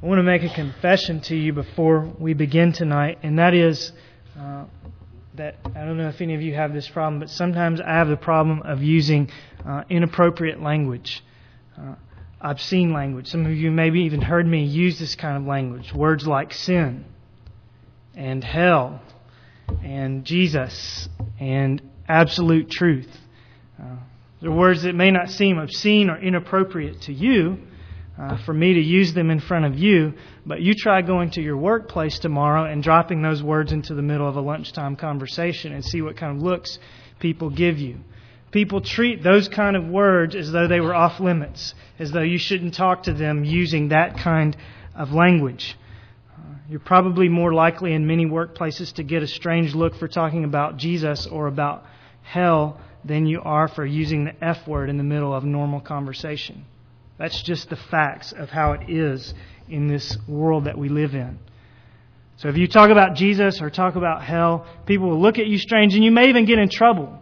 I want to make a confession to you before we begin tonight, and that is uh, that I don't know if any of you have this problem, but sometimes I have the problem of using uh, inappropriate language. Uh, obscene language. Some of you maybe even heard me use this kind of language. Words like sin and hell and Jesus and absolute truth. Uh, they're words that may not seem obscene or inappropriate to you, uh, for me to use them in front of you, but you try going to your workplace tomorrow and dropping those words into the middle of a lunchtime conversation and see what kind of looks people give you. People treat those kind of words as though they were off limits, as though you shouldn't talk to them using that kind of language. Uh, you're probably more likely in many workplaces to get a strange look for talking about Jesus or about hell than you are for using the F word in the middle of normal conversation. That's just the facts of how it is in this world that we live in. So if you talk about Jesus or talk about hell, people will look at you strange and you may even get in trouble.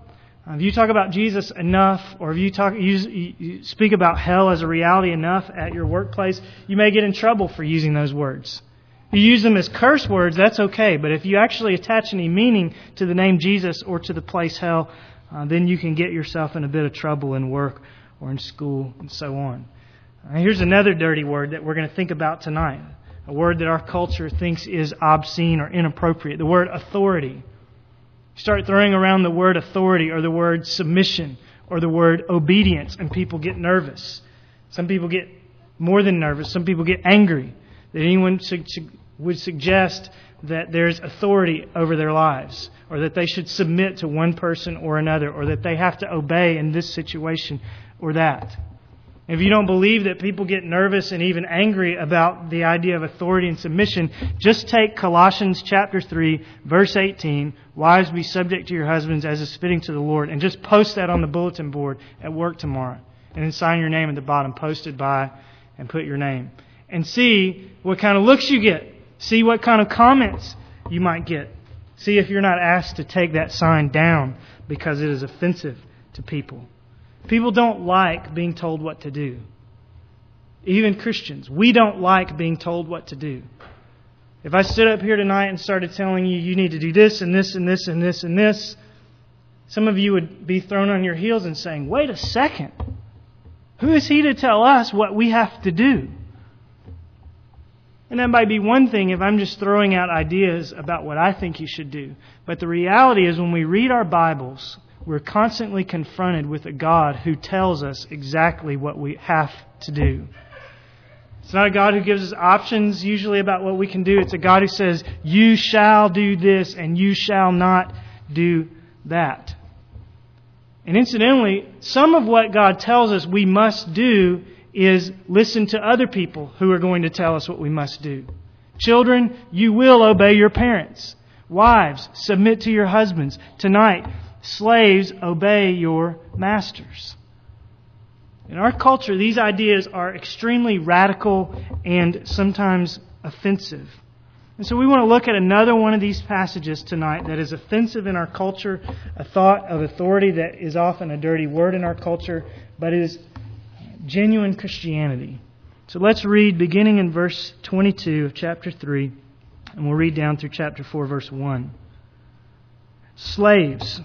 If you talk about Jesus enough, or if you talk, you, you speak about hell as a reality enough at your workplace, you may get in trouble for using those words. If you use them as curse words, that's okay. But if you actually attach any meaning to the name Jesus or to the place hell, uh, then you can get yourself in a bit of trouble in work or in school and so on. Here's another dirty word that we're going to think about tonight. A word that our culture thinks is obscene or inappropriate. The word authority. start throwing around the word authority or the word submission or the word obedience and people get nervous. Some people get more than nervous. Some people get angry that anyone would suggest that there's authority over their lives or that they should submit to one person or another or that they have to obey in this situation or that. If you don't believe that people get nervous and even angry about the idea of authority and submission, just take Colossians chapter 3, verse 18, Wives be subject to your husbands as is fitting to the Lord, and just post that on the bulletin board at work tomorrow. And then sign your name at the bottom, posted by, and put your name. And see what kind of looks you get. See what kind of comments you might get. See if you're not asked to take that sign down because it is offensive to people. People don't like being told what to do. Even Christians, we don't like being told what to do. If I stood up here tonight and started telling you, you need to do this and this and this and this and this, some of you would be thrown on your heels and saying, wait a second. Who is he to tell us what we have to do? And that might be one thing if I'm just throwing out ideas about what I think you should do. But the reality is when we read our Bibles, we're constantly confronted with a God who tells us exactly what we have to do. It's not a God who gives us options usually about what we can do. It's a God who says, You shall do this and you shall not do that. And incidentally, some of what God tells us we must do is listen to other people who are going to tell us what we must do. Children, you will obey your parents. Wives, submit to your husbands. Tonight, Slaves, obey your masters. In our culture, these ideas are extremely radical and sometimes offensive. And so we want to look at another one of these passages tonight that is offensive in our culture, a thought of authority that is often a dirty word in our culture, but is genuine Christianity. So let's read beginning in verse 22 of chapter 3, and we'll read down through chapter 4, verse 1. Slaves,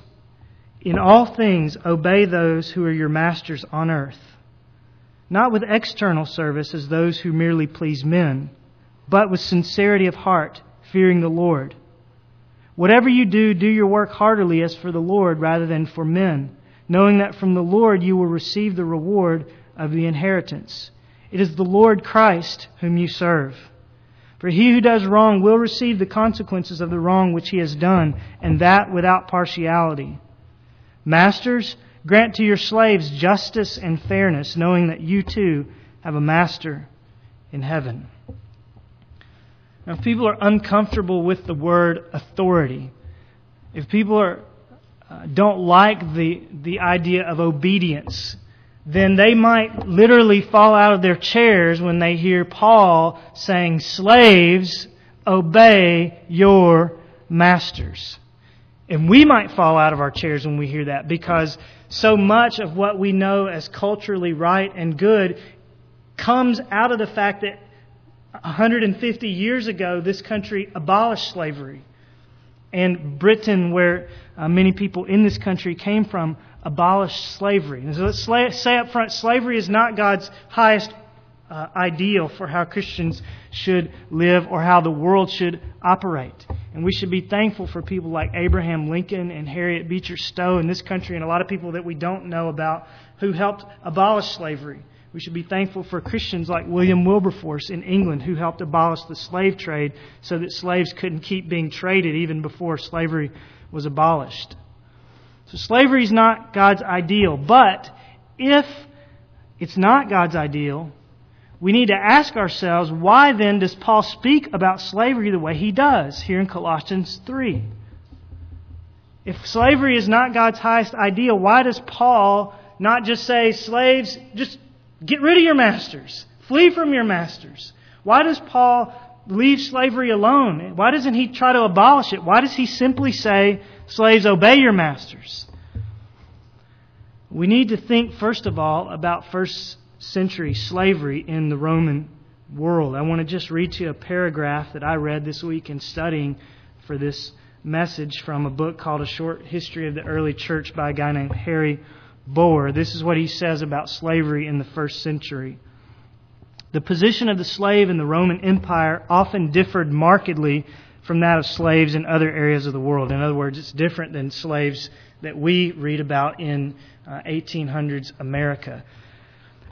in all things, obey those who are your masters on earth, not with external service as those who merely please men, but with sincerity of heart, fearing the Lord. Whatever you do, do your work heartily as for the Lord rather than for men, knowing that from the Lord you will receive the reward of the inheritance. It is the Lord Christ whom you serve. For he who does wrong will receive the consequences of the wrong which he has done, and that without partiality. Masters, grant to your slaves justice and fairness, knowing that you too have a master in heaven. Now, if people are uncomfortable with the word authority, if people are, uh, don't like the, the idea of obedience, then they might literally fall out of their chairs when they hear Paul saying, Slaves, obey your masters. And we might fall out of our chairs when we hear that because so much of what we know as culturally right and good comes out of the fact that 150 years ago, this country abolished slavery. And Britain, where uh, many people in this country came from, abolished slavery. And so let's say up front slavery is not God's highest uh, ideal for how Christians should live or how the world should operate. And we should be thankful for people like Abraham Lincoln and Harriet Beecher Stowe in this country and a lot of people that we don't know about who helped abolish slavery. We should be thankful for Christians like William Wilberforce in England who helped abolish the slave trade so that slaves couldn't keep being traded even before slavery was abolished. So slavery is not God's ideal, but if it's not God's ideal, we need to ask ourselves, why then does Paul speak about slavery the way he does here in Colossians 3? If slavery is not God's highest ideal, why does Paul not just say, slaves, just get rid of your masters, flee from your masters? Why does Paul leave slavery alone? Why doesn't he try to abolish it? Why does he simply say, slaves, obey your masters? We need to think, first of all, about first century slavery in the Roman world. I want to just read to you a paragraph that I read this week in studying for this message from a book called A Short History of the Early Church by a guy named Harry Boer. This is what he says about slavery in the first century. The position of the slave in the Roman Empire often differed markedly from that of slaves in other areas of the world. In other words, it's different than slaves that we read about in uh, 1800s America.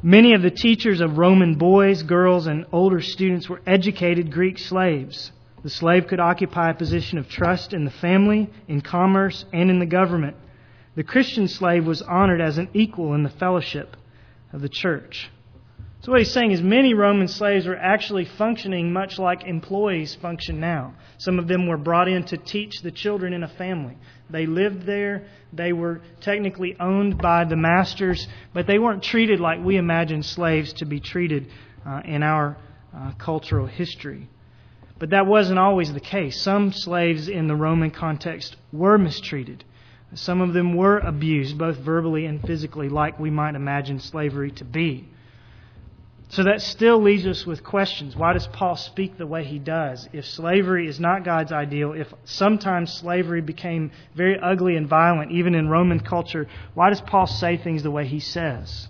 Many of the teachers of Roman boys, girls, and older students were educated Greek slaves. The slave could occupy a position of trust in the family, in commerce, and in the government. The Christian slave was honored as an equal in the fellowship of the church. So, what he's saying is many Roman slaves were actually functioning much like employees function now. Some of them were brought in to teach the children in a family. They lived there. They were technically owned by the masters, but they weren't treated like we imagine slaves to be treated uh, in our uh, cultural history. But that wasn't always the case. Some slaves in the Roman context were mistreated. Some of them were abused, both verbally and physically, like we might imagine slavery to be. So that still leaves us with questions. Why does Paul speak the way he does? If slavery is not God's ideal, if sometimes slavery became very ugly and violent, even in Roman culture, why does Paul say things the way he says?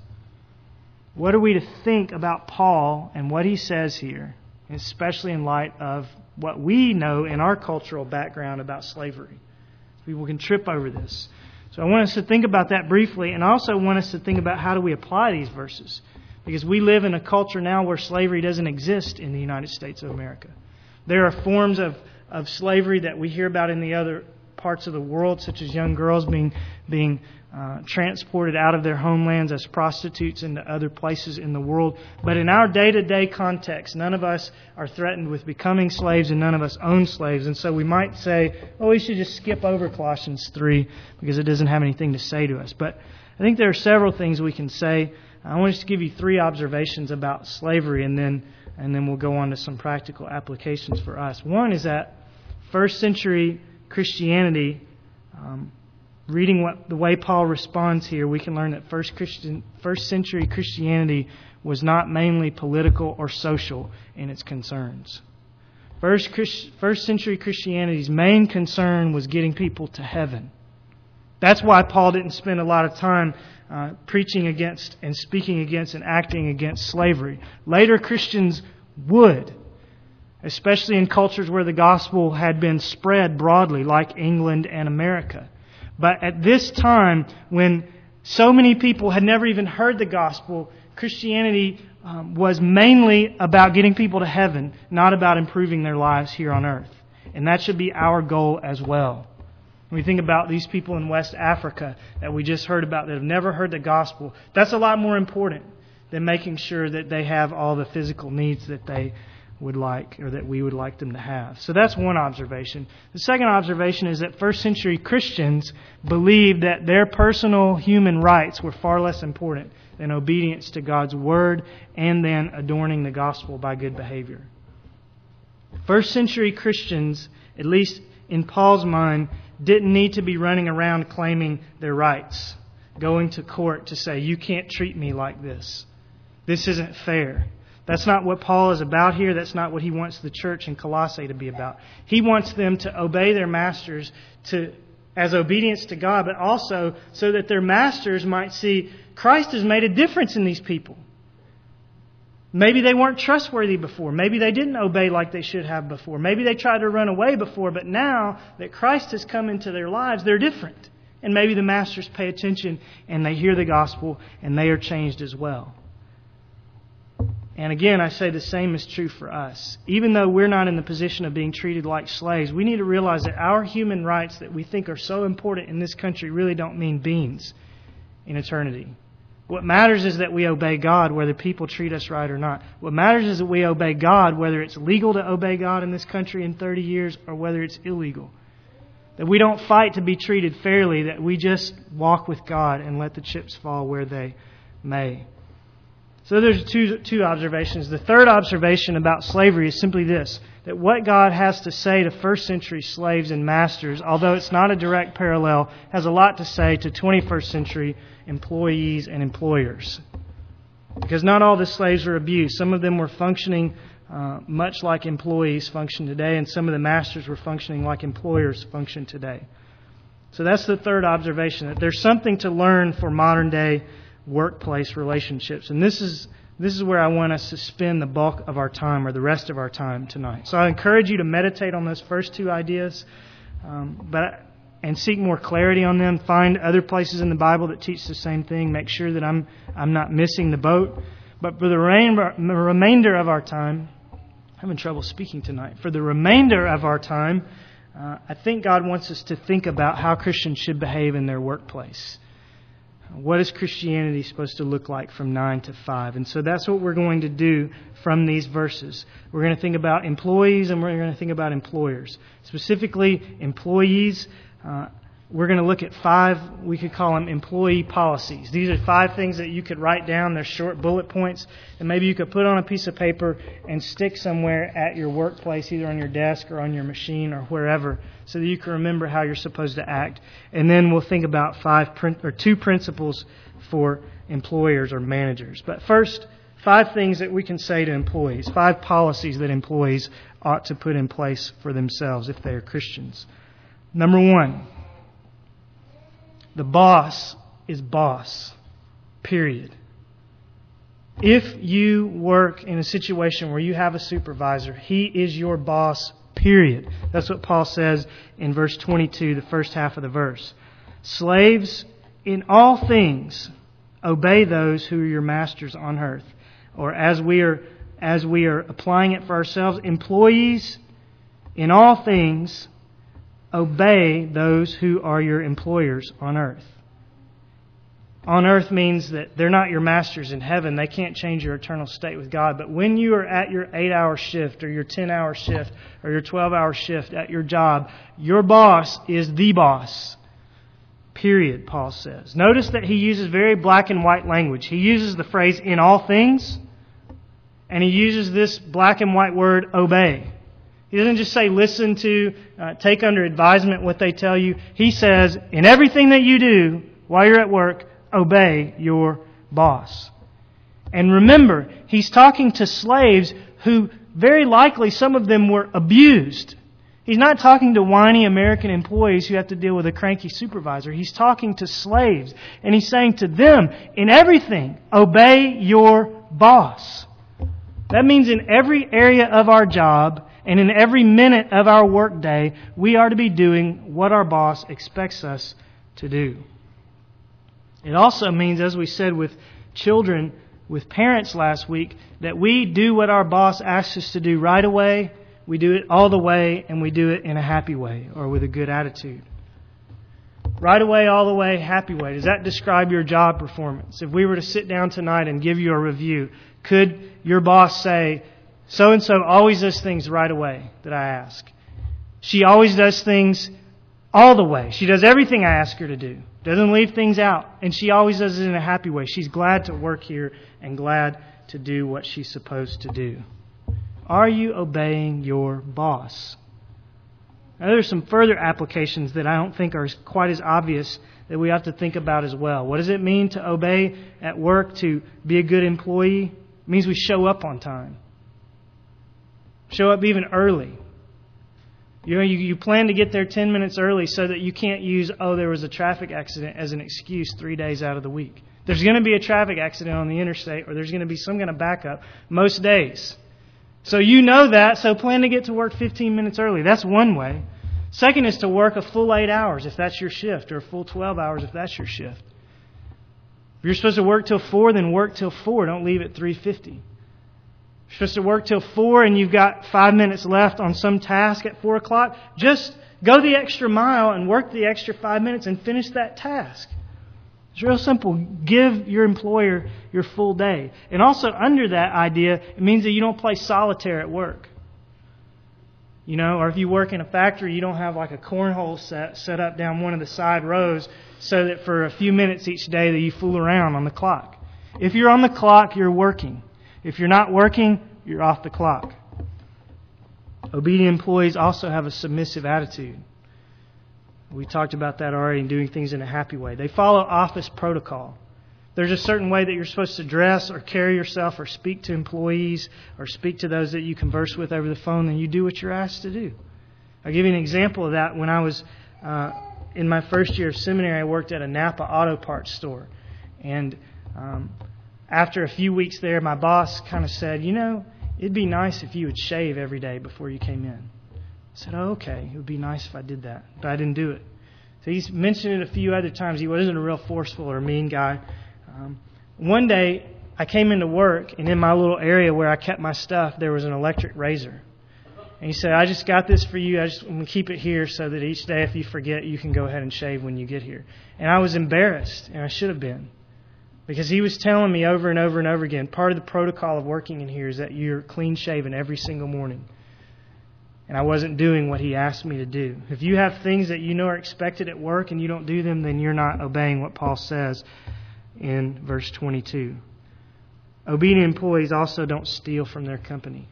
What are we to think about Paul and what he says here, especially in light of what we know in our cultural background about slavery? People can trip over this. So I want us to think about that briefly, and I also want us to think about how do we apply these verses. Because we live in a culture now where slavery doesn't exist in the United States of America. There are forms of, of slavery that we hear about in the other parts of the world, such as young girls being, being uh, transported out of their homelands as prostitutes into other places in the world. But in our day to day context, none of us are threatened with becoming slaves and none of us own slaves. And so we might say, oh, we should just skip over Colossians 3 because it doesn't have anything to say to us. But I think there are several things we can say I want to give you three observations about slavery, and then and then we'll go on to some practical applications for us. One is that first century Christianity, um, reading what the way Paul responds here, we can learn that first Christian, first century Christianity was not mainly political or social in its concerns. First, first century Christianity's main concern was getting people to heaven. That's why Paul didn't spend a lot of time uh, preaching against and speaking against and acting against slavery. Later Christians would, especially in cultures where the gospel had been spread broadly, like England and America. But at this time, when so many people had never even heard the gospel, Christianity um, was mainly about getting people to heaven, not about improving their lives here on earth. And that should be our goal as well. When we think about these people in West Africa that we just heard about that have never heard the gospel, that's a lot more important than making sure that they have all the physical needs that they would like or that we would like them to have. So that's one observation. The second observation is that first century Christians believed that their personal human rights were far less important than obedience to God's word and then adorning the gospel by good behavior. First century Christians, at least in Paul's mind, didn't need to be running around claiming their rights, going to court to say, You can't treat me like this. This isn't fair. That's not what Paul is about here. That's not what he wants the church in Colossae to be about. He wants them to obey their masters to, as obedience to God, but also so that their masters might see Christ has made a difference in these people. Maybe they weren't trustworthy before. Maybe they didn't obey like they should have before. Maybe they tried to run away before, but now that Christ has come into their lives, they're different. And maybe the masters pay attention and they hear the gospel and they are changed as well. And again, I say the same is true for us. Even though we're not in the position of being treated like slaves, we need to realize that our human rights that we think are so important in this country really don't mean beans in eternity. What matters is that we obey God whether people treat us right or not. What matters is that we obey God whether it's legal to obey God in this country in 30 years or whether it's illegal. That we don't fight to be treated fairly, that we just walk with God and let the chips fall where they may. So there's two, two observations. The third observation about slavery is simply this that what God has to say to first century slaves and masters, although it's not a direct parallel, has a lot to say to 21st century employees and employers. Because not all the slaves were abused. Some of them were functioning uh, much like employees function today, and some of the masters were functioning like employers function today. So that's the third observation that there's something to learn for modern day workplace relationships. And this is this is where I want us to spend the bulk of our time or the rest of our time tonight. So I encourage you to meditate on those first two ideas. Um, but and seek more clarity on them. Find other places in the Bible that teach the same thing. Make sure that I'm I'm not missing the boat. But for the remainder of our time, I'm having trouble speaking tonight. For the remainder of our time, uh, I think God wants us to think about how Christians should behave in their workplace. What is Christianity supposed to look like from 9 to 5? And so that's what we're going to do from these verses. We're going to think about employees and we're going to think about employers. Specifically, employees. Uh, we're going to look at five, we could call them employee policies. These are five things that you could write down. They're short bullet points, and maybe you could put on a piece of paper and stick somewhere at your workplace, either on your desk or on your machine or wherever, so that you can remember how you're supposed to act. And then we'll think about five or two principles for employers or managers. But first, five things that we can say to employees, five policies that employees ought to put in place for themselves if they are Christians. Number one, the boss is boss. Period. If you work in a situation where you have a supervisor, he is your boss, period. That's what Paul says in verse 22, the first half of the verse. Slaves, in all things, obey those who are your masters on earth. Or as we are, as we are applying it for ourselves, employees, in all things, obey those who are your employers on earth. On earth means that they're not your masters in heaven. They can't change your eternal state with God. But when you are at your eight hour shift or your 10 hour shift or your 12 hour shift at your job, your boss is the boss. Period, Paul says. Notice that he uses very black and white language. He uses the phrase in all things, and he uses this black and white word obey. He doesn't just say listen to, uh, take under advisement what they tell you. He says, in everything that you do while you're at work, obey your boss. And remember, he's talking to slaves who very likely some of them were abused. He's not talking to whiny American employees who have to deal with a cranky supervisor. He's talking to slaves. And he's saying to them, in everything, obey your boss. That means in every area of our job, and in every minute of our workday, we are to be doing what our boss expects us to do. It also means, as we said with children, with parents last week, that we do what our boss asks us to do right away, we do it all the way, and we do it in a happy way or with a good attitude. Right away, all the way, happy way. Does that describe your job performance? If we were to sit down tonight and give you a review, could your boss say, so and so always does things right away that I ask. She always does things all the way. She does everything I ask her to do. Doesn't leave things out. And she always does it in a happy way. She's glad to work here and glad to do what she's supposed to do. Are you obeying your boss? Now, are some further applications that I don't think are quite as obvious that we have to think about as well. What does it mean to obey at work, to be a good employee? It means we show up on time. Show up even early. You, know, you, you plan to get there 10 minutes early so that you can't use, oh, there was a traffic accident as an excuse three days out of the week. There's going to be a traffic accident on the interstate or there's going to be some kind of backup most days. So you know that, so plan to get to work 15 minutes early. That's one way. Second is to work a full eight hours if that's your shift, or a full 12 hours if that's your shift. If you're supposed to work till 4, then work till 4. Don't leave at 350. Supposed to work till 4 and you've got five minutes left on some task at 4 o'clock. Just go the extra mile and work the extra five minutes and finish that task. It's real simple. Give your employer your full day. And also, under that idea, it means that you don't play solitaire at work. You know, or if you work in a factory, you don't have like a cornhole set set up down one of the side rows so that for a few minutes each day that you fool around on the clock. If you're on the clock, you're working. If you're not working, you're off the clock. Obedient employees also have a submissive attitude. We talked about that already and doing things in a happy way. They follow office protocol. There's a certain way that you're supposed to dress or carry yourself or speak to employees or speak to those that you converse with over the phone, and you do what you're asked to do. I'll give you an example of that. When I was uh, in my first year of seminary, I worked at a Napa auto parts store. And um, after a few weeks there, my boss kind of said, You know, it'd be nice if you would shave every day before you came in. I said, oh, okay, it would be nice if I did that. But I didn't do it. So he's mentioned it a few other times. He wasn't a real forceful or mean guy. Um, one day, I came into work, and in my little area where I kept my stuff, there was an electric razor. And he said, I just got this for you. I just want to keep it here so that each day, if you forget, you can go ahead and shave when you get here. And I was embarrassed, and I should have been. Because he was telling me over and over and over again, part of the protocol of working in here is that you're clean shaven every single morning and I wasn't doing what he asked me to do. If you have things that you know are expected at work and you don't do them, then you're not obeying what Paul says in verse 22. Obedient employees also don't steal from their company.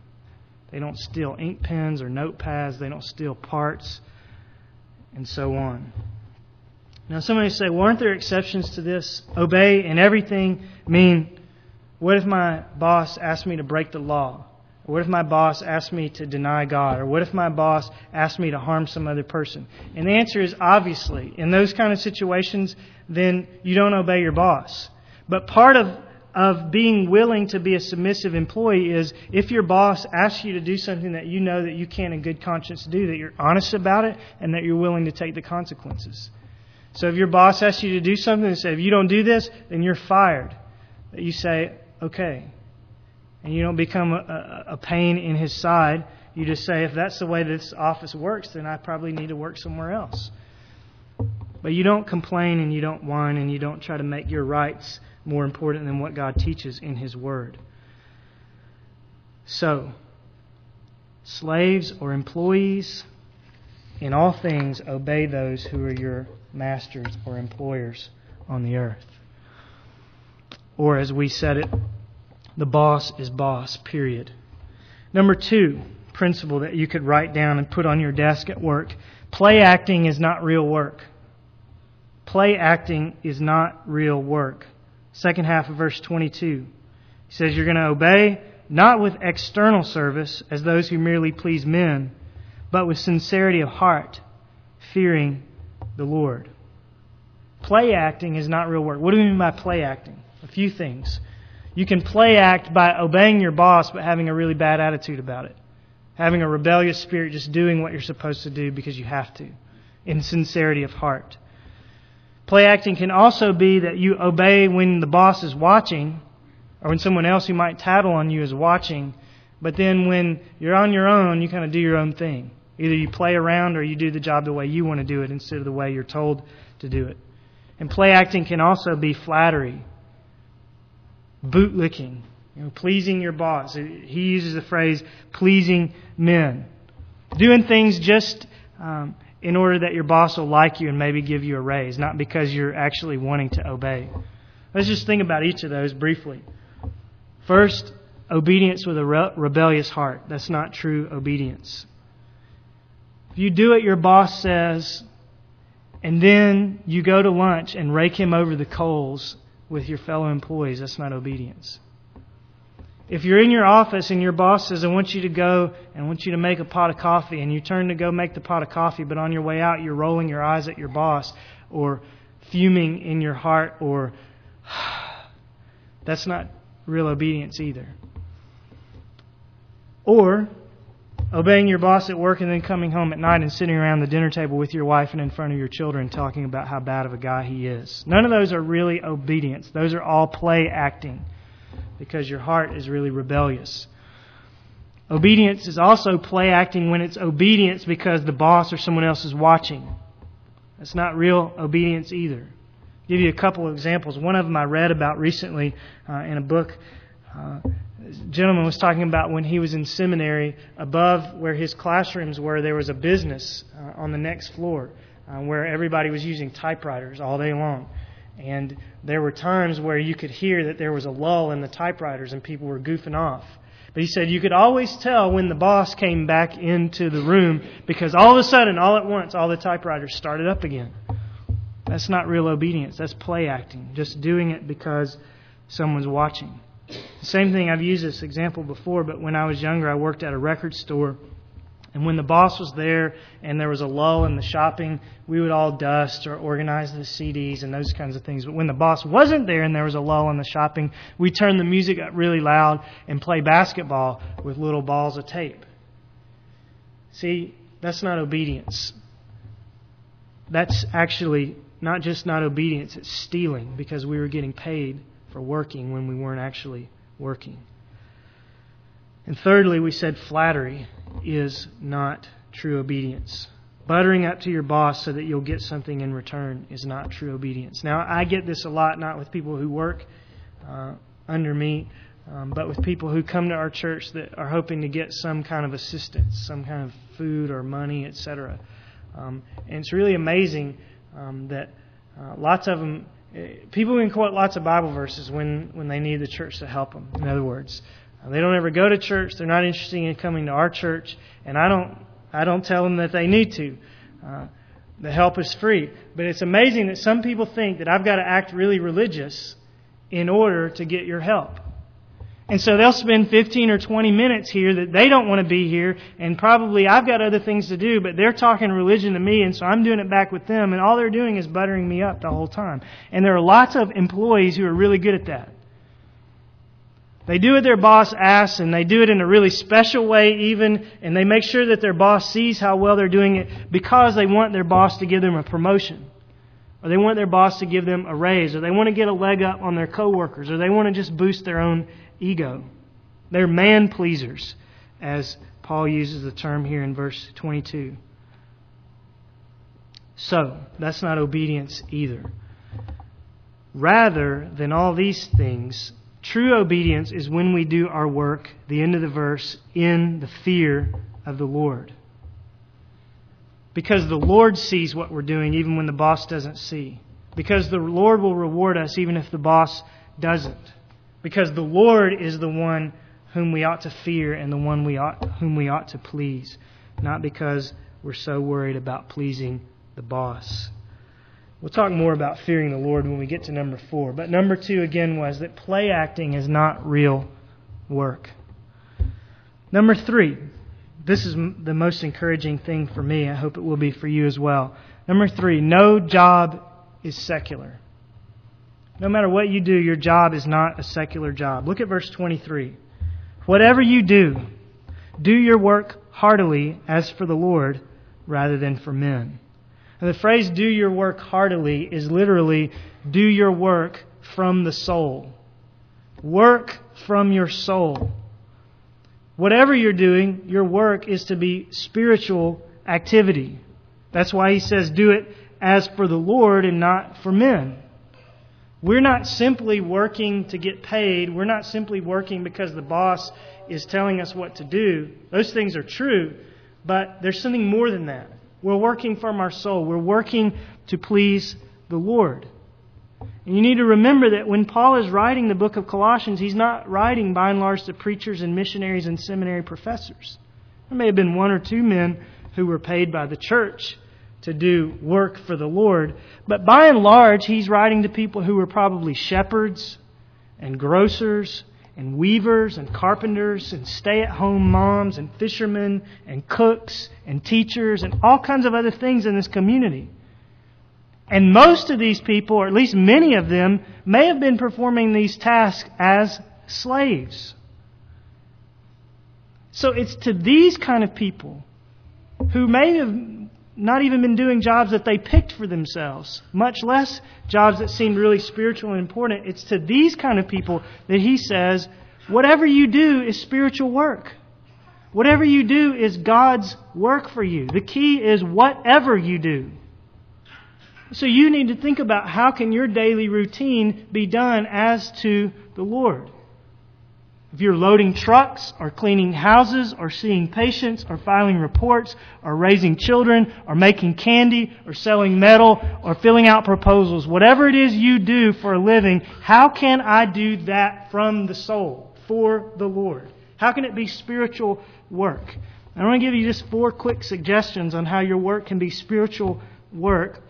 They don't steal ink pens or notepads. They don't steal parts, and so on. Now, somebody say, well, aren't there exceptions to this? Obey in everything mean, what if my boss asked me to break the law? what if my boss asked me to deny God? Or what if my boss asked me to harm some other person? And the answer is obviously, in those kind of situations, then you don't obey your boss. But part of, of being willing to be a submissive employee is if your boss asks you to do something that you know that you can't in good conscience do, that you're honest about it and that you're willing to take the consequences. So if your boss asks you to do something and say, if you don't do this, then you're fired. You say, okay, and you don't become a, a, pain in his side. You just say, if that's the way this office works, then I probably need to work somewhere else. But you don't complain and you don't whine and you don't try to make your rights more important than what God teaches in His Word. So, slaves or employees, in all things, obey those who are your masters or employers on the earth. Or, as we said it the boss is boss, period. Number two principle that you could write down and put on your desk at work play acting is not real work. Play acting is not real work. Second half of verse 22. He says, You're going to obey not with external service as those who merely please men, but with sincerity of heart, fearing the Lord. Play acting is not real work. What do we mean by play acting? A few things. You can play act by obeying your boss but having a really bad attitude about it. Having a rebellious spirit, just doing what you're supposed to do because you have to, in sincerity of heart. Play acting can also be that you obey when the boss is watching, or when someone else who might tattle on you is watching, but then when you're on your own, you kind of do your own thing. Either you play around or you do the job the way you want to do it instead of the way you're told to do it. And play acting can also be flattery bootlicking, you know, pleasing your boss. He uses the phrase pleasing men. Doing things just um, in order that your boss will like you and maybe give you a raise, not because you're actually wanting to obey. Let's just think about each of those briefly. First, obedience with a re- rebellious heart. That's not true obedience. If you do what your boss says, and then you go to lunch and rake him over the coals with your fellow employees, that's not obedience. if you're in your office and your boss says, I want you to go and I want you to make a pot of coffee, and you turn to go make the pot of coffee, but on your way out you're rolling your eyes at your boss or fuming in your heart, or that's not real obedience either. Or obeying your boss at work and then coming home at night and sitting around the dinner table with your wife and in front of your children talking about how bad of a guy he is. None of those are really obedience. Those are all play acting because your heart is really rebellious. Obedience is also play acting when it's obedience because the boss or someone else is watching. That's not real obedience either. I'll give you a couple of examples. One of them I read about recently uh, in a book. Uh, gentleman was talking about when he was in seminary, above where his classrooms were, there was a business uh, on the next floor uh, where everybody was using typewriters all day long. And there were times where you could hear that there was a lull in the typewriters and people were goofing off. But he said you could always tell when the boss came back into the room because all of a sudden, all at once, all the typewriters started up again. That's not real obedience. That's play acting. Just doing it because someone's watching. Same thing, I've used this example before, but when I was younger, I worked at a record store. And when the boss was there and there was a lull in the shopping, we would all dust or organize the CDs and those kinds of things. But when the boss wasn't there and there was a lull in the shopping, we turned the music up really loud and play basketball with little balls of tape. See, that's not obedience. That's actually not just not obedience, it's stealing because we were getting paid for working when we weren't actually working. And thirdly, we said flattery is not true obedience. Buttering up to your boss so that you'll get something in return is not true obedience. Now, I get this a lot, not with people who work uh, under me, um, but with people who come to our church that are hoping to get some kind of assistance, some kind of food or money, etc. Um, and it's really amazing um, that uh, lots of them people can quote lots of Bible verses when, when they need the church to help them. In other words, uh, they don't ever go to church. They're not interested in coming to our church, and I don't I don't tell them that they need to. Uh, the help is free, but it's amazing that some people think that I've got to act really religious in order to get your help. And so they'll spend 15 or 20 minutes here that they don't want to be here, and probably I've got other things to do, but they're talking religion to me, and so I'm doing it back with them, and all they're doing is buttering me up the whole time. And there are lots of employees who are really good at that. They do what their boss asks, and they do it in a really special way, even, and they make sure that their boss sees how well they're doing it because they want their boss to give them a promotion or they want their boss to give them a raise, or they want to get a leg up on their coworkers, or they want to just boost their own ego. They're man pleasers, as Paul uses the term here in verse 22. So, that's not obedience either. Rather than all these things, true obedience is when we do our work, the end of the verse, in the fear of the Lord. Because the Lord sees what we're doing even when the boss doesn't see. Because the Lord will reward us even if the boss doesn't. Because the Lord is the one whom we ought to fear and the one we ought, whom we ought to please, not because we're so worried about pleasing the boss. We'll talk more about fearing the Lord when we get to number four. But number two, again, was that play acting is not real work. Number three, this is the most encouraging thing for me. I hope it will be for you as well. Number three, no job is secular. No matter what you do, your job is not a secular job. Look at verse 23. Whatever you do, do your work heartily as for the Lord rather than for men. And the phrase do your work heartily is literally do your work from the soul. Work from your soul. Whatever you're doing, your work is to be spiritual activity. That's why he says do it as for the Lord and not for men. We're not simply working to get paid. We're not simply working because the boss is telling us what to do. Those things are true, but there's something more than that. We're working from our soul. We're working to please the Lord. And you need to remember that when Paul is writing the book of Colossians, he's not writing by and large to preachers and missionaries and seminary professors. There may have been one or two men who were paid by the church to do work for the Lord. But by and large, he's writing to people who were probably shepherds and grocers and weavers and carpenters and stay at home moms and fishermen and cooks and teachers and all kinds of other things in this community. And most of these people, or at least many of them, may have been performing these tasks as slaves. So it's to these kind of people who may have not even been doing jobs that they picked for themselves, much less jobs that seemed really spiritual and important. It's to these kind of people that he says, whatever you do is spiritual work. Whatever you do is God's work for you. The key is whatever you do. So you need to think about how can your daily routine be done as to the Lord. If you're loading trucks or cleaning houses or seeing patients or filing reports or raising children or making candy or selling metal or filling out proposals, whatever it is you do for a living, how can I do that from the soul for the Lord? How can it be spiritual work? I want to give you just four quick suggestions on how your work can be spiritual work.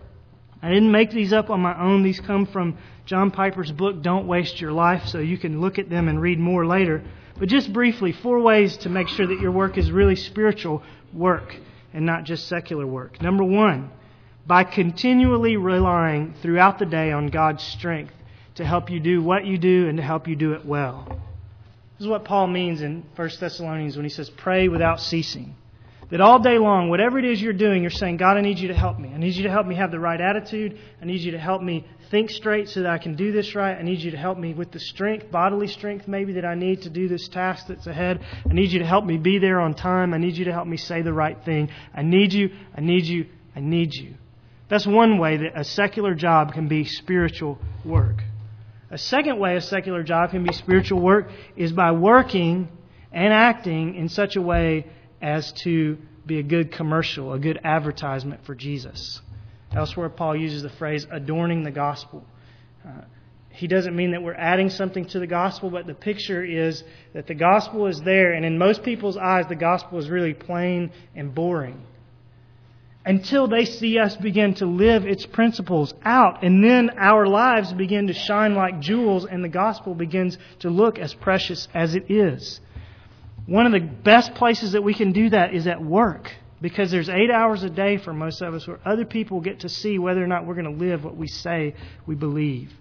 I didn't make these up on my own. These come from John Piper's book, Don't Waste Your Life, so you can look at them and read more later. But just briefly, four ways to make sure that your work is really spiritual work and not just secular work. Number one, by continually relying throughout the day on God's strength to help you do what you do and to help you do it well. This is what Paul means in 1 Thessalonians when he says, pray without ceasing. That all day long, whatever it is you're doing, you're saying, God, I need you to help me. I need you to help me have the right attitude. I need you to help me think straight so that I can do this right. I need you to help me with the strength, bodily strength maybe that I need to do this task that's ahead. I need you to help me be there on time. I need you to help me say the right thing. I need you. I need you. I need you. That's one way that a secular job can be spiritual work. A second way a secular job can be spiritual work is by working and acting in such a way as to be a good commercial, a good advertisement for Jesus. Elsewhere, Paul uses the phrase adorning the gospel. Uh, he doesn't mean that we're adding something to the gospel, but the picture is that the gospel is there, and in most people's eyes, the gospel is really plain and boring. Until they see us begin to live its principles out, and then our lives begin to shine like jewels, and the gospel begins to look as precious as it is. One of the best places that we can do that is at work. Because there's eight hours a day for most of us where other people get to see whether or not we're going to live what we say we believe.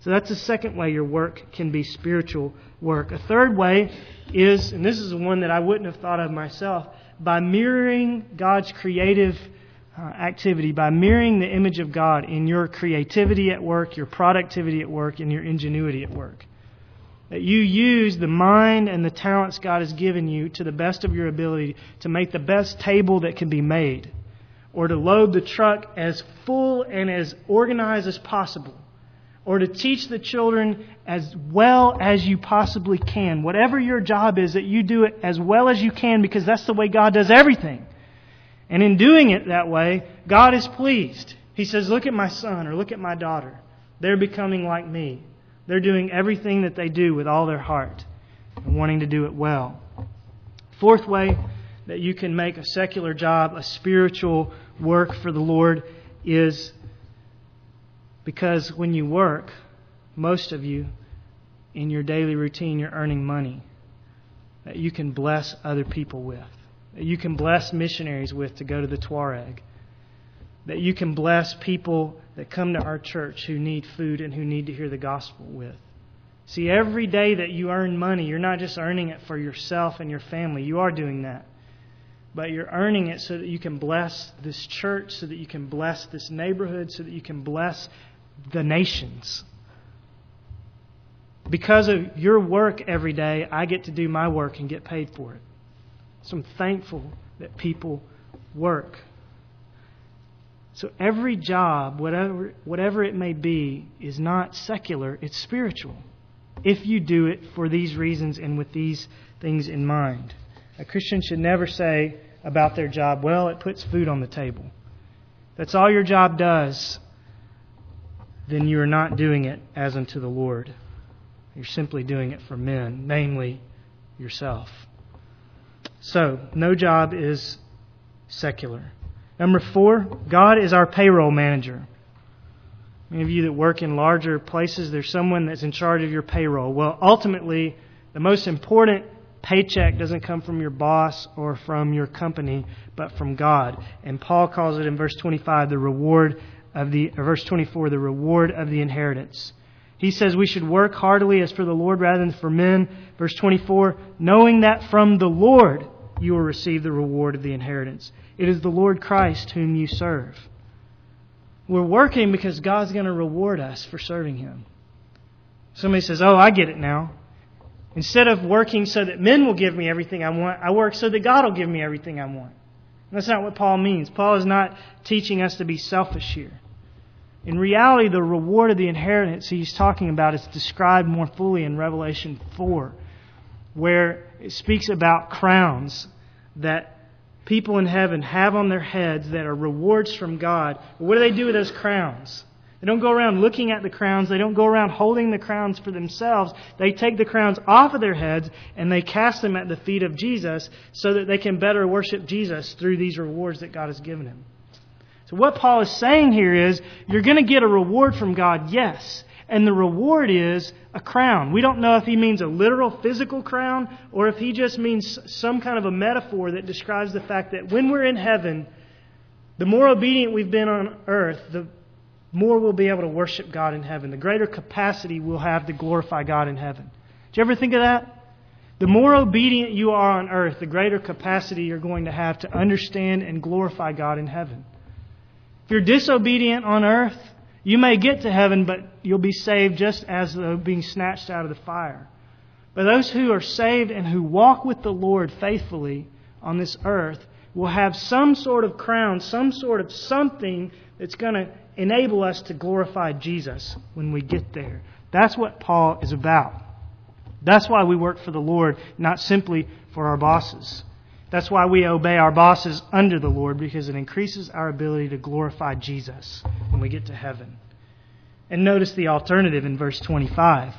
So that's the second way your work can be spiritual work. A third way is, and this is the one that I wouldn't have thought of myself, by mirroring God's creative uh, activity, by mirroring the image of God in your creativity at work, your productivity at work, and your ingenuity at work. That you use the mind and the talents God has given you to the best of your ability to make the best table that can be made, or to load the truck as full and as organized as possible, or to teach the children as well as you possibly can. Whatever your job is, that you do it as well as you can because that's the way God does everything. And in doing it that way, God is pleased. He says, Look at my son or look at my daughter. They're becoming like me. They're doing everything that they do with all their heart and wanting to do it well. Fourth way that you can make a secular job a spiritual work for the Lord is because when you work, most of you, in your daily routine, you're earning money that you can bless other people with, that you can bless missionaries with to go to the Tuareg that you can bless people that come to our church who need food and who need to hear the gospel with. See, every day that you earn money, you're not just earning it for yourself and your family. You are doing that. But you're earning it so that you can bless this church, so that you can bless this neighborhood, so that you can bless the nations. Because of your work every day, I get to do my work and get paid for it. So I'm thankful that people work. So every job, whatever, whatever it may be, is not secular, it's spiritual. If you do it for these reasons and with these things in mind. A Christian should never say about their job, well, it puts food on the table. That's all your job does, then you are not doing it as unto the Lord. You're simply doing it for men, namely yourself. So, no job is secular. Number four, God is our payroll manager. Many of you that work in larger places, there's someone that's in charge of your payroll. Well, ultimately, The most important paycheck doesn't come from your boss or from your company, but from God. And Paul calls it in verse 25 the reward of the, verse 24, the reward of the inheritance. He says we should work heartily as for the Lord rather than for men. Verse 24, knowing that from the Lord you will receive the reward of the inheritance. It is the Lord Christ whom you serve. We're working because God's going to reward us for serving Him. Somebody says, Oh, I get it now. Instead of working so that men will give me everything I want, I work so that God will give me everything I want. That's not what Paul means. Paul is not teaching us to be selfish here. In reality, the reward of the inheritance he's talking about is described more fully in Revelation 4, where it speaks about crowns that people in heaven have on their heads that are rewards from God. what do they do with those crowns? They don't go around looking at the crowns. They don't go around holding the crowns for themselves. They take the crowns off of their heads and they cast them at the feet of Jesus so that they can better worship Jesus through these rewards that God has given him. So what Paul is saying here is you're going to get a reward from God, yes. And the reward is a crown. We don't know if he means a literal physical crown or if he just means some kind of a metaphor that describes the fact that when we're in heaven, the more obedient we've been on earth, the more we'll be able to worship God in heaven. The greater capacity we'll have to glorify God in heaven. Did you ever think of that? The more obedient you are on earth, the greater capacity you're going to have to understand and glorify God in heaven. If you're disobedient on earth, you may get to heaven, but you'll be saved just as though being snatched out of the fire. But those who are saved and who walk with the Lord faithfully on this earth will have some sort of crown, some sort of something that's going to enable us to glorify Jesus when we get there. That's what Paul is about. That's why we work for the Lord, not simply for our bosses. That's why we obey our bosses under the Lord, because it increases our ability to glorify Jesus when we get to heaven. And notice the alternative in verse 25.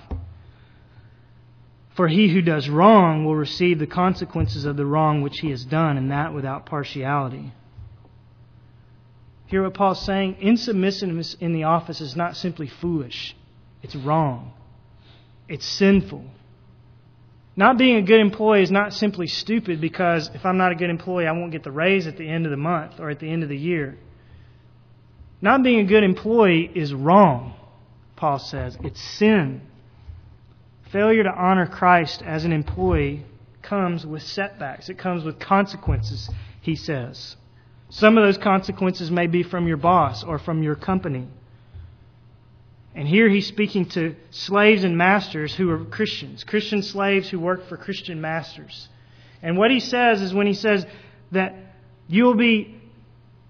For he who does wrong will receive the consequences of the wrong which he has done, and that without partiality. Hear what Paul's saying? Insubmissiveness in the office is not simply foolish, it's wrong, it's sinful. Not being a good employee is not simply stupid because if I'm not a good employee, I won't get the raise at the end of the month or at the end of the year. Not being a good employee is wrong, Paul says. It's sin. Failure to honor Christ as an employee comes with setbacks, it comes with consequences, he says. Some of those consequences may be from your boss or from your company. And here he's speaking to slaves and masters who are Christians, Christian slaves who work for Christian masters. And what he says is when he says that you'll be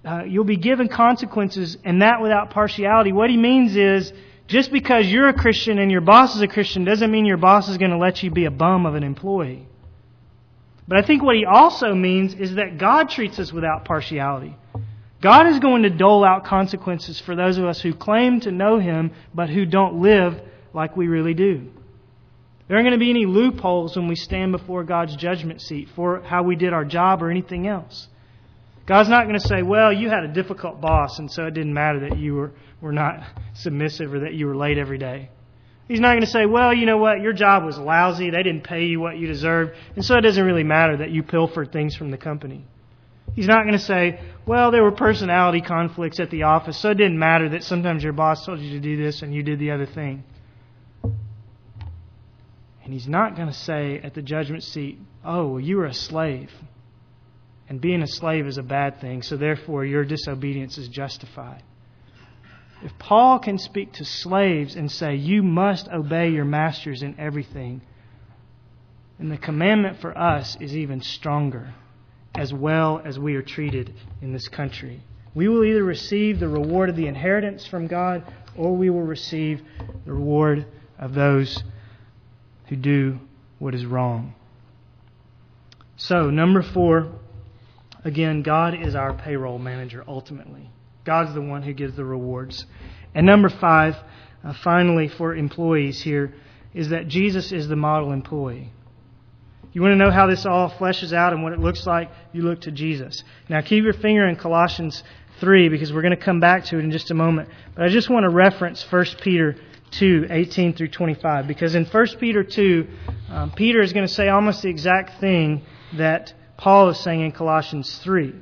uh, you'll be given consequences, and that without partiality. What he means is just because you're a Christian and your boss is a Christian doesn't mean your boss is going to let you be a bum of an employee. But I think what he also means is that God treats us without partiality. God is going to dole out consequences for those of us who claim to know Him but who don't live like we really do. There aren't going to be any loopholes when we stand before God's judgment seat for how we did our job or anything else. God's not going to say, well, you had a difficult boss, and so it didn't matter that you were, were not submissive or that you were late every day. He's not going to say, well, you know what, your job was lousy, they didn't pay you what you deserved, and so it doesn't really matter that you pilfered things from the company. He's not going to say, well, there were personality conflicts at the office, so it didn't matter that sometimes your boss told you to do this and you did the other thing. And he's not going to say at the judgment seat, oh, well, you were a slave. And being a slave is a bad thing, so therefore your disobedience is justified. If Paul can speak to slaves and say, You must obey your masters in everything, then the commandment for us is even stronger, as well as we are treated in this country. We will either receive the reward of the inheritance from God, or we will receive the reward of those who do what is wrong. So, number four, again, God is our payroll manager ultimately. God's the one who gives the rewards. And number five, uh, finally, for employees here, is that Jesus is the model employee. You want to know how this all fleshes out and what it looks like? You look to Jesus. Now, keep your finger in Colossians 3 because we're going to come back to it in just a moment. But I just want to reference 1 Peter 2, 18 through 25. Because in 1 Peter 2, um, Peter is going to say almost the exact thing that Paul is saying in Colossians 3.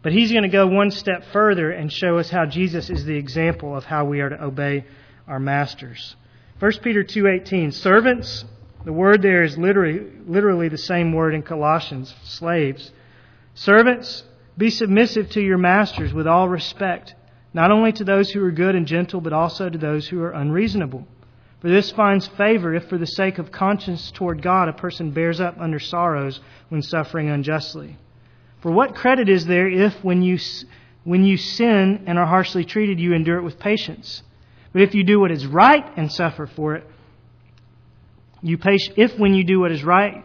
But he's going to go one step further and show us how Jesus is the example of how we are to obey our masters. 1 Peter 2:18 Servants, the word there is literally literally the same word in Colossians, slaves. Servants, be submissive to your masters with all respect, not only to those who are good and gentle, but also to those who are unreasonable. For this finds favor if, for the sake of conscience toward God, a person bears up under sorrows when suffering unjustly. For what credit is there if, when you, when you sin and are harshly treated, you endure it with patience? But if you do what is right and suffer for it, you if when you do what is right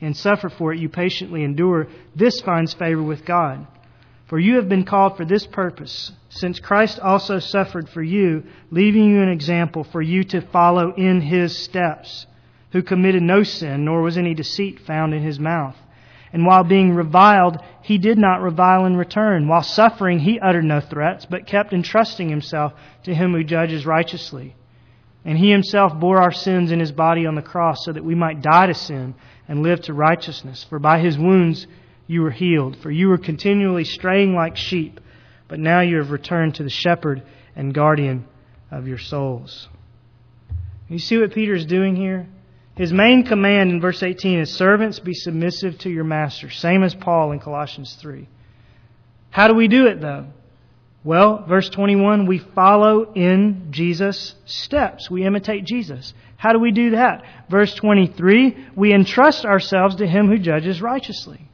and suffer for it, you patiently endure, this finds favor with God. For you have been called for this purpose, since Christ also suffered for you, leaving you an example for you to follow in his steps, who committed no sin, nor was any deceit found in his mouth. And while being reviled, he did not revile in return. While suffering, he uttered no threats, but kept entrusting himself to him who judges righteously. And he himself bore our sins in his body on the cross, so that we might die to sin and live to righteousness. For by his wounds, you were healed, for you were continually straying like sheep, but now you have returned to the shepherd and guardian of your souls. You see what Peter is doing here? His main command in verse 18 is servants be submissive to your master, same as Paul in Colossians 3. How do we do it though? Well, verse 21, we follow in Jesus' steps. We imitate Jesus. How do we do that? Verse 23, we entrust ourselves to Him who judges righteously.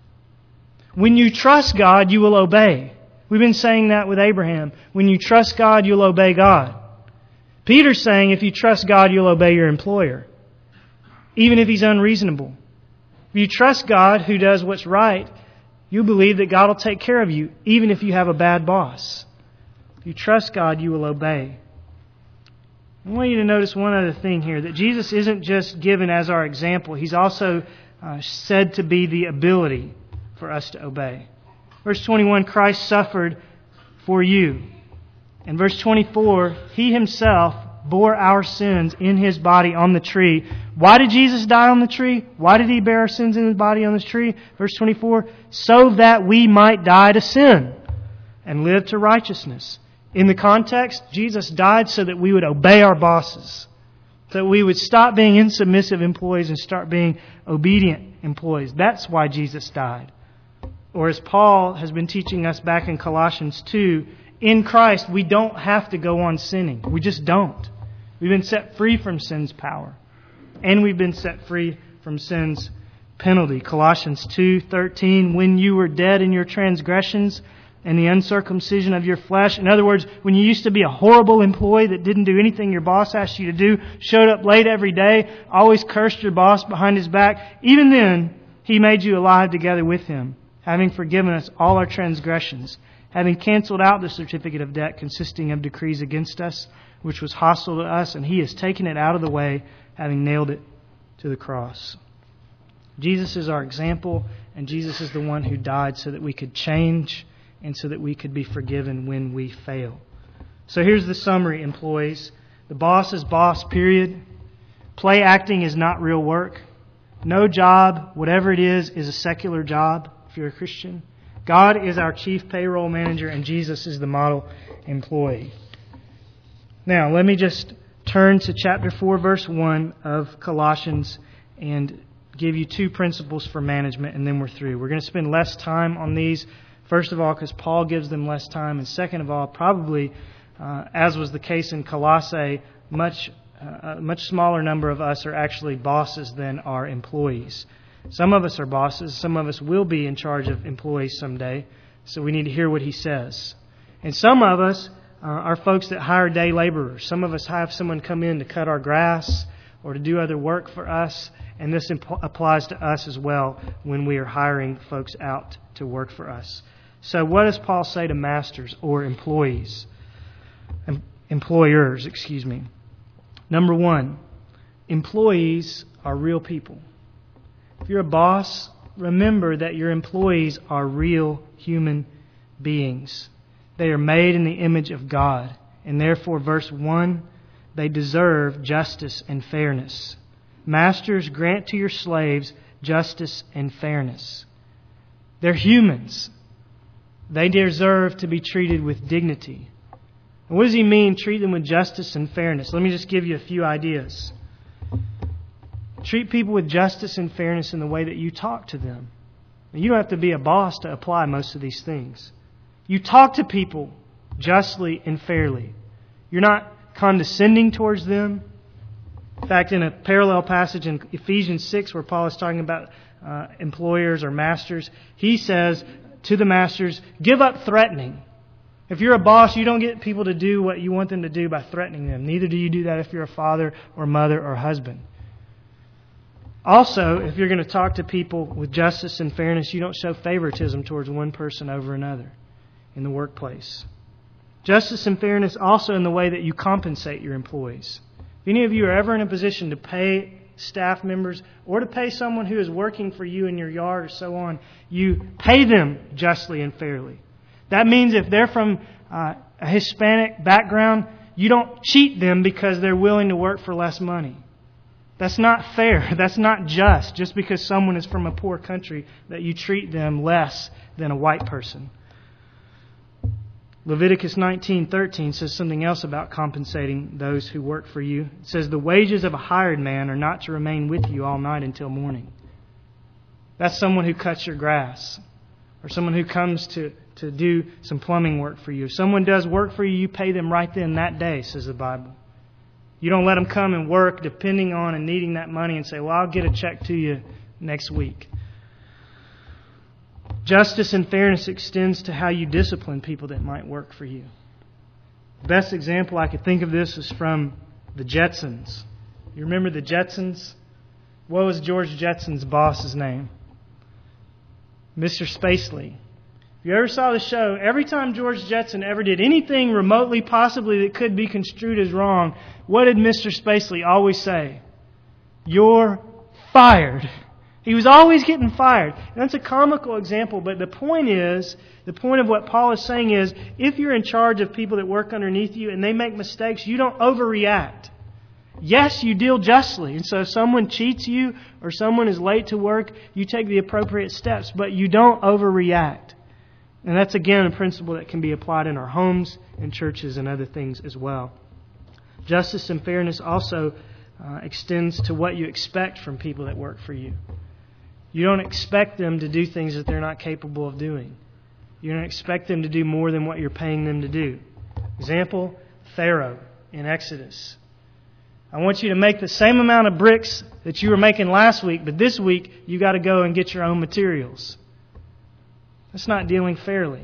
When you trust God, you will obey. We've been saying that with Abraham. When you trust God, you'll obey God. Peter's saying if you trust God, you'll obey your employer, even if he's unreasonable. If you trust God who does what's right, you believe that God will take care of you, even if you have a bad boss. If you trust God, you will obey. I want you to notice one other thing here that Jesus isn't just given as our example, he's also uh, said to be the ability for us to obey. Verse 21 Christ suffered for you. And verse 24, He Himself bore our sins in His body on the tree. Why did Jesus die on the tree? Why did He bear our sins in His body on the tree? Verse 24, so that we might die to sin and live to righteousness. In the context, Jesus died so that we would obey our bosses. That we would stop being insubmissive employees and start being obedient employees. That's why Jesus died or as Paul has been teaching us back in Colossians 2, in Christ we don't have to go on sinning. We just don't. We've been set free from sin's power. And we've been set free from sin's penalty. Colossians 2:13 when you were dead in your transgressions and the uncircumcision of your flesh. In other words, when you used to be a horrible employee that didn't do anything your boss asked you to do, showed up late every day, always cursed your boss behind his back, even then he made you alive together with him having forgiven us all our transgressions, having canceled out the certificate of debt consisting of decrees against us, which was hostile to us, and he has taken it out of the way, having nailed it to the cross. Jesus is our example, and Jesus is the one who died so that we could change and so that we could be forgiven when we fail. So here's the summary, employees. The boss is boss, period. Play acting is not real work. No job, whatever it is, is a secular job if you're a Christian. God is our chief payroll manager, and Jesus is the model employee. Now, let me just turn to chapter 4, verse 1 of Colossians and give you two principles for management, and then we're through. We're going to spend less time on these, first of all, because Paul gives them less time, and second of all, probably, uh, as was the case in Colossae, much, uh, a much smaller number of us are actually bosses than are employees. Some of us are bosses. Some of us will be in charge of employees someday. So we need to hear what he says. And some of us are folks that hire day laborers. Some of us have someone come in to cut our grass or to do other work for us. And this applies to us as well when we are hiring folks out to work for us. So, what does Paul say to masters or employees? Em- employers, excuse me. Number one, employees are real people. If you're a boss, remember that your employees are real human beings. They are made in the image of God. And therefore, verse 1 they deserve justice and fairness. Masters, grant to your slaves justice and fairness. They're humans. They deserve to be treated with dignity. And what does he mean, treat them with justice and fairness? Let me just give you a few ideas. Treat people with justice and fairness in the way that you talk to them. You don't have to be a boss to apply most of these things. You talk to people justly and fairly. You're not condescending towards them. In fact, in a parallel passage in Ephesians 6, where Paul is talking about uh, employers or masters, he says to the masters, give up threatening. If you're a boss, you don't get people to do what you want them to do by threatening them. Neither do you do that if you're a father or mother or husband. Also, if you're going to talk to people with justice and fairness, you don't show favoritism towards one person over another in the workplace. Justice and fairness also in the way that you compensate your employees. If any of you are ever in a position to pay staff members or to pay someone who is working for you in your yard or so on, you pay them justly and fairly. That means if they're from uh, a Hispanic background, you don't cheat them because they're willing to work for less money. That's not fair. That's not just, just because someone is from a poor country, that you treat them less than a white person. Leviticus 19:13 says something else about compensating those who work for you. It says the wages of a hired man are not to remain with you all night until morning. That's someone who cuts your grass or someone who comes to, to do some plumbing work for you. If someone does work for you, you pay them right then that day, says the Bible. You don't let them come and work depending on and needing that money and say, well, I'll get a check to you next week. Justice and fairness extends to how you discipline people that might work for you. The best example I could think of this is from the Jetsons. You remember the Jetsons? What was George Jetson's boss's name? Mr. Spacely. If you ever saw the show, every time George Jetson ever did anything remotely possibly that could be construed as wrong, what did Mr. Spacely always say? You're fired. He was always getting fired. And that's a comical example, but the point is, the point of what Paul is saying is, if you're in charge of people that work underneath you and they make mistakes, you don't overreact. Yes, you deal justly. And so if someone cheats you or someone is late to work, you take the appropriate steps, but you don't overreact. And that's again a principle that can be applied in our homes and churches and other things as well. Justice and fairness also uh, extends to what you expect from people that work for you. You don't expect them to do things that they're not capable of doing. You don't expect them to do more than what you're paying them to do. Example Pharaoh in Exodus. I want you to make the same amount of bricks that you were making last week, but this week you got to go and get your own materials. That's not dealing fairly.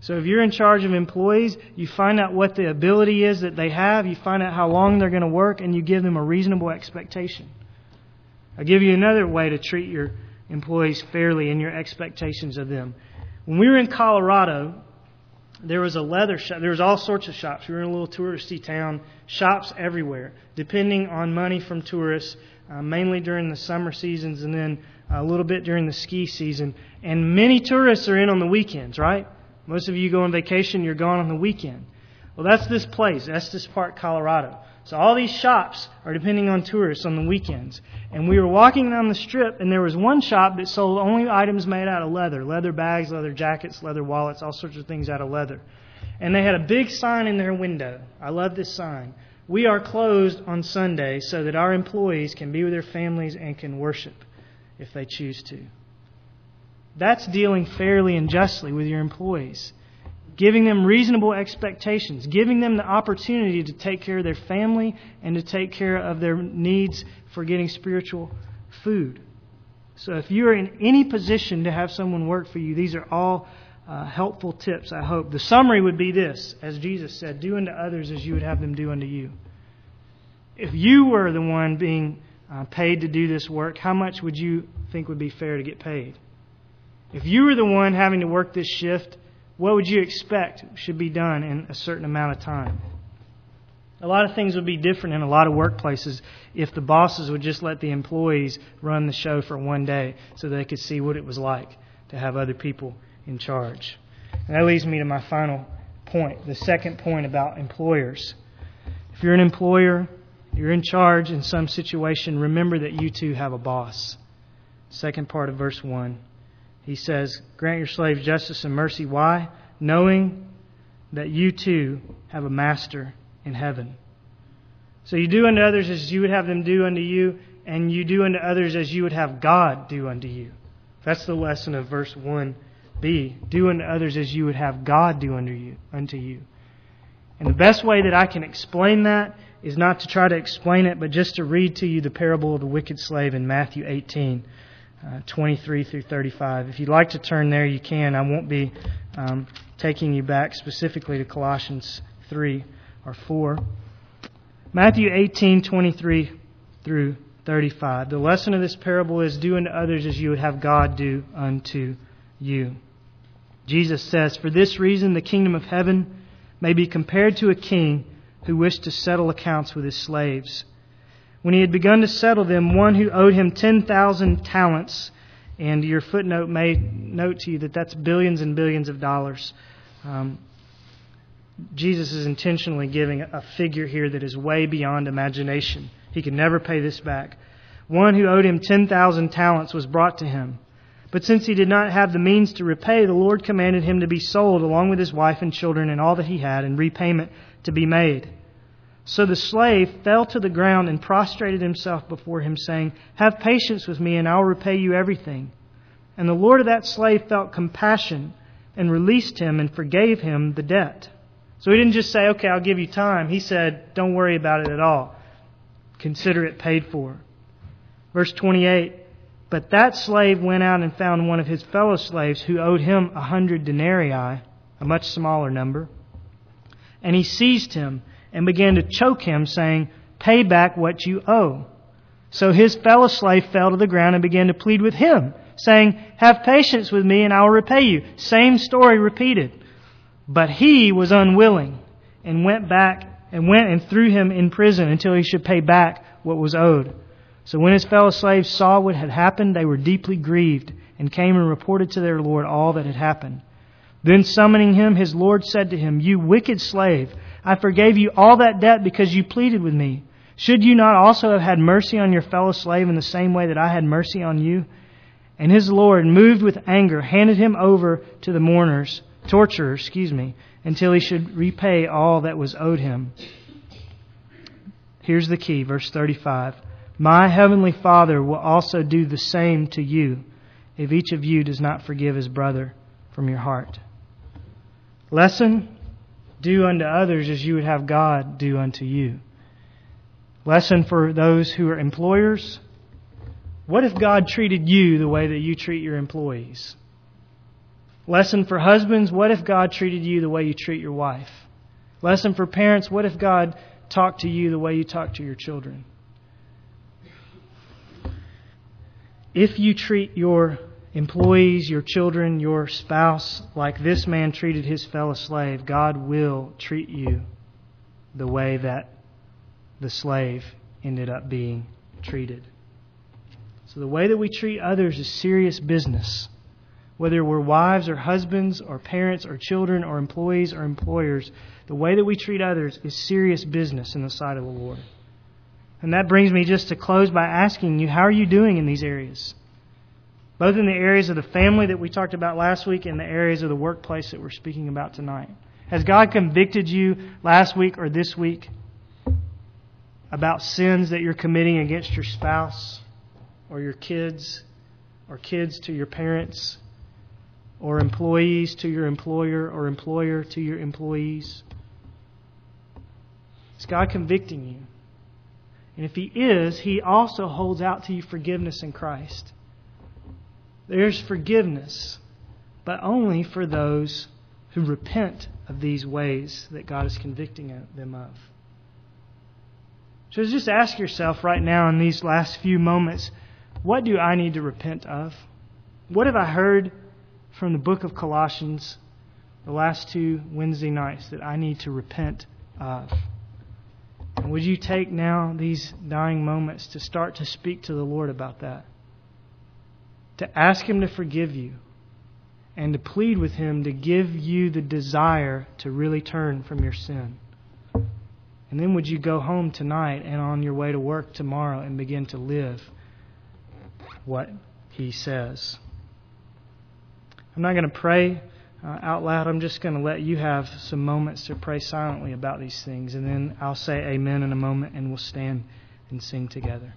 So if you're in charge of employees, you find out what the ability is that they have, you find out how long they're going to work, and you give them a reasonable expectation. I'll give you another way to treat your employees fairly in your expectations of them. When we were in Colorado, there was a leather shop. There was all sorts of shops. We were in a little touristy town. Shops everywhere, depending on money from tourists, uh, mainly during the summer seasons and then a little bit during the ski season. And many tourists are in on the weekends, right? Most of you go on vacation, you're gone on the weekend. Well, that's this place, Estes Park, Colorado. So all these shops are depending on tourists on the weekends. And we were walking down the strip, and there was one shop that sold only items made out of leather leather bags, leather jackets, leather wallets, all sorts of things out of leather. And they had a big sign in their window. I love this sign. We are closed on Sunday so that our employees can be with their families and can worship if they choose to. That's dealing fairly and justly with your employees giving them reasonable expectations, giving them the opportunity to take care of their family and to take care of their needs for getting spiritual food. So if you're in any position to have someone work for you, these are all uh, helpful tips, I hope. The summary would be this, as Jesus said, do unto others as you would have them do unto you. If you were the one being uh, paid to do this work, how much would you think would be fair to get paid? If you were the one having to work this shift, what would you expect should be done in a certain amount of time? A lot of things would be different in a lot of workplaces if the bosses would just let the employees run the show for one day so they could see what it was like to have other people in charge. And that leads me to my final point, the second point about employers. If you're an employer, you're in charge in some situation, remember that you too have a boss. Second part of verse 1. He says, Grant your slaves justice and mercy. Why? Knowing that you too have a master in heaven. So you do unto others as you would have them do unto you, and you do unto others as you would have God do unto you. That's the lesson of verse 1b. Do unto others as you would have God do unto you. Unto you. And the best way that I can explain that is not to try to explain it, but just to read to you the parable of the wicked slave in Matthew 18, uh, 23 through 35. If you'd like to turn there, you can. I won't be um, taking you back specifically to Colossians 3 or 4. Matthew 18, 23 through 35. The lesson of this parable is do unto others as you would have God do unto you. Jesus says, For this reason the kingdom of heaven may be compared to a king who wished to settle accounts with his slaves. When he had begun to settle them, one who owed him 10,000 talents, and your footnote may note to you that that's billions and billions of dollars. Um, Jesus is intentionally giving a figure here that is way beyond imagination. He could never pay this back. One who owed him 10,000 talents was brought to him. But since he did not have the means to repay, the Lord commanded him to be sold along with his wife and children and all that he had, and repayment to be made. So the slave fell to the ground and prostrated himself before him, saying, Have patience with me, and I will repay you everything. And the Lord of that slave felt compassion and released him and forgave him the debt. So he didn't just say, Okay, I'll give you time. He said, Don't worry about it at all. Consider it paid for. Verse 28 But that slave went out and found one of his fellow slaves who owed him a hundred denarii, a much smaller number. And he seized him and began to choke him, saying, Pay back what you owe. So his fellow slave fell to the ground and began to plead with him, saying, Have patience with me and I will repay you. Same story repeated. But he was unwilling and went back and went and threw him in prison until he should pay back what was owed. So when his fellow slaves saw what had happened, they were deeply grieved and came and reported to their Lord all that had happened. Then summoning him, his Lord said to him, You wicked slave, I forgave you all that debt because you pleaded with me. Should you not also have had mercy on your fellow slave in the same way that I had mercy on you? And his Lord, moved with anger, handed him over to the mourners, torturers, excuse me, until he should repay all that was owed him. Here's the key, verse 35. My heavenly Father will also do the same to you if each of you does not forgive his brother from your heart. Lesson do unto others as you would have God do unto you. Lesson for those who are employers what if God treated you the way that you treat your employees? Lesson for husbands what if God treated you the way you treat your wife? Lesson for parents what if God talked to you the way you talk to your children? If you treat your employees, your children, your spouse like this man treated his fellow slave, God will treat you the way that the slave ended up being treated. So the way that we treat others is serious business. Whether we're wives or husbands or parents or children or employees or employers, the way that we treat others is serious business in the sight of the Lord. And that brings me just to close by asking you, how are you doing in these areas? Both in the areas of the family that we talked about last week and the areas of the workplace that we're speaking about tonight. Has God convicted you last week or this week about sins that you're committing against your spouse or your kids or kids to your parents or employees to your employer or employer to your employees? Is God convicting you? And if He is, He also holds out to you forgiveness in Christ. There's forgiveness, but only for those who repent of these ways that God is convicting them of. So just ask yourself right now in these last few moments what do I need to repent of? What have I heard from the book of Colossians the last two Wednesday nights that I need to repent of? And would you take now these dying moments to start to speak to the Lord about that? To ask Him to forgive you and to plead with Him to give you the desire to really turn from your sin. And then would you go home tonight and on your way to work tomorrow and begin to live what He says? I'm not going to pray uh, out loud. I'm just going to let you have some moments to pray silently about these things. And then I'll say amen in a moment and we'll stand and sing together.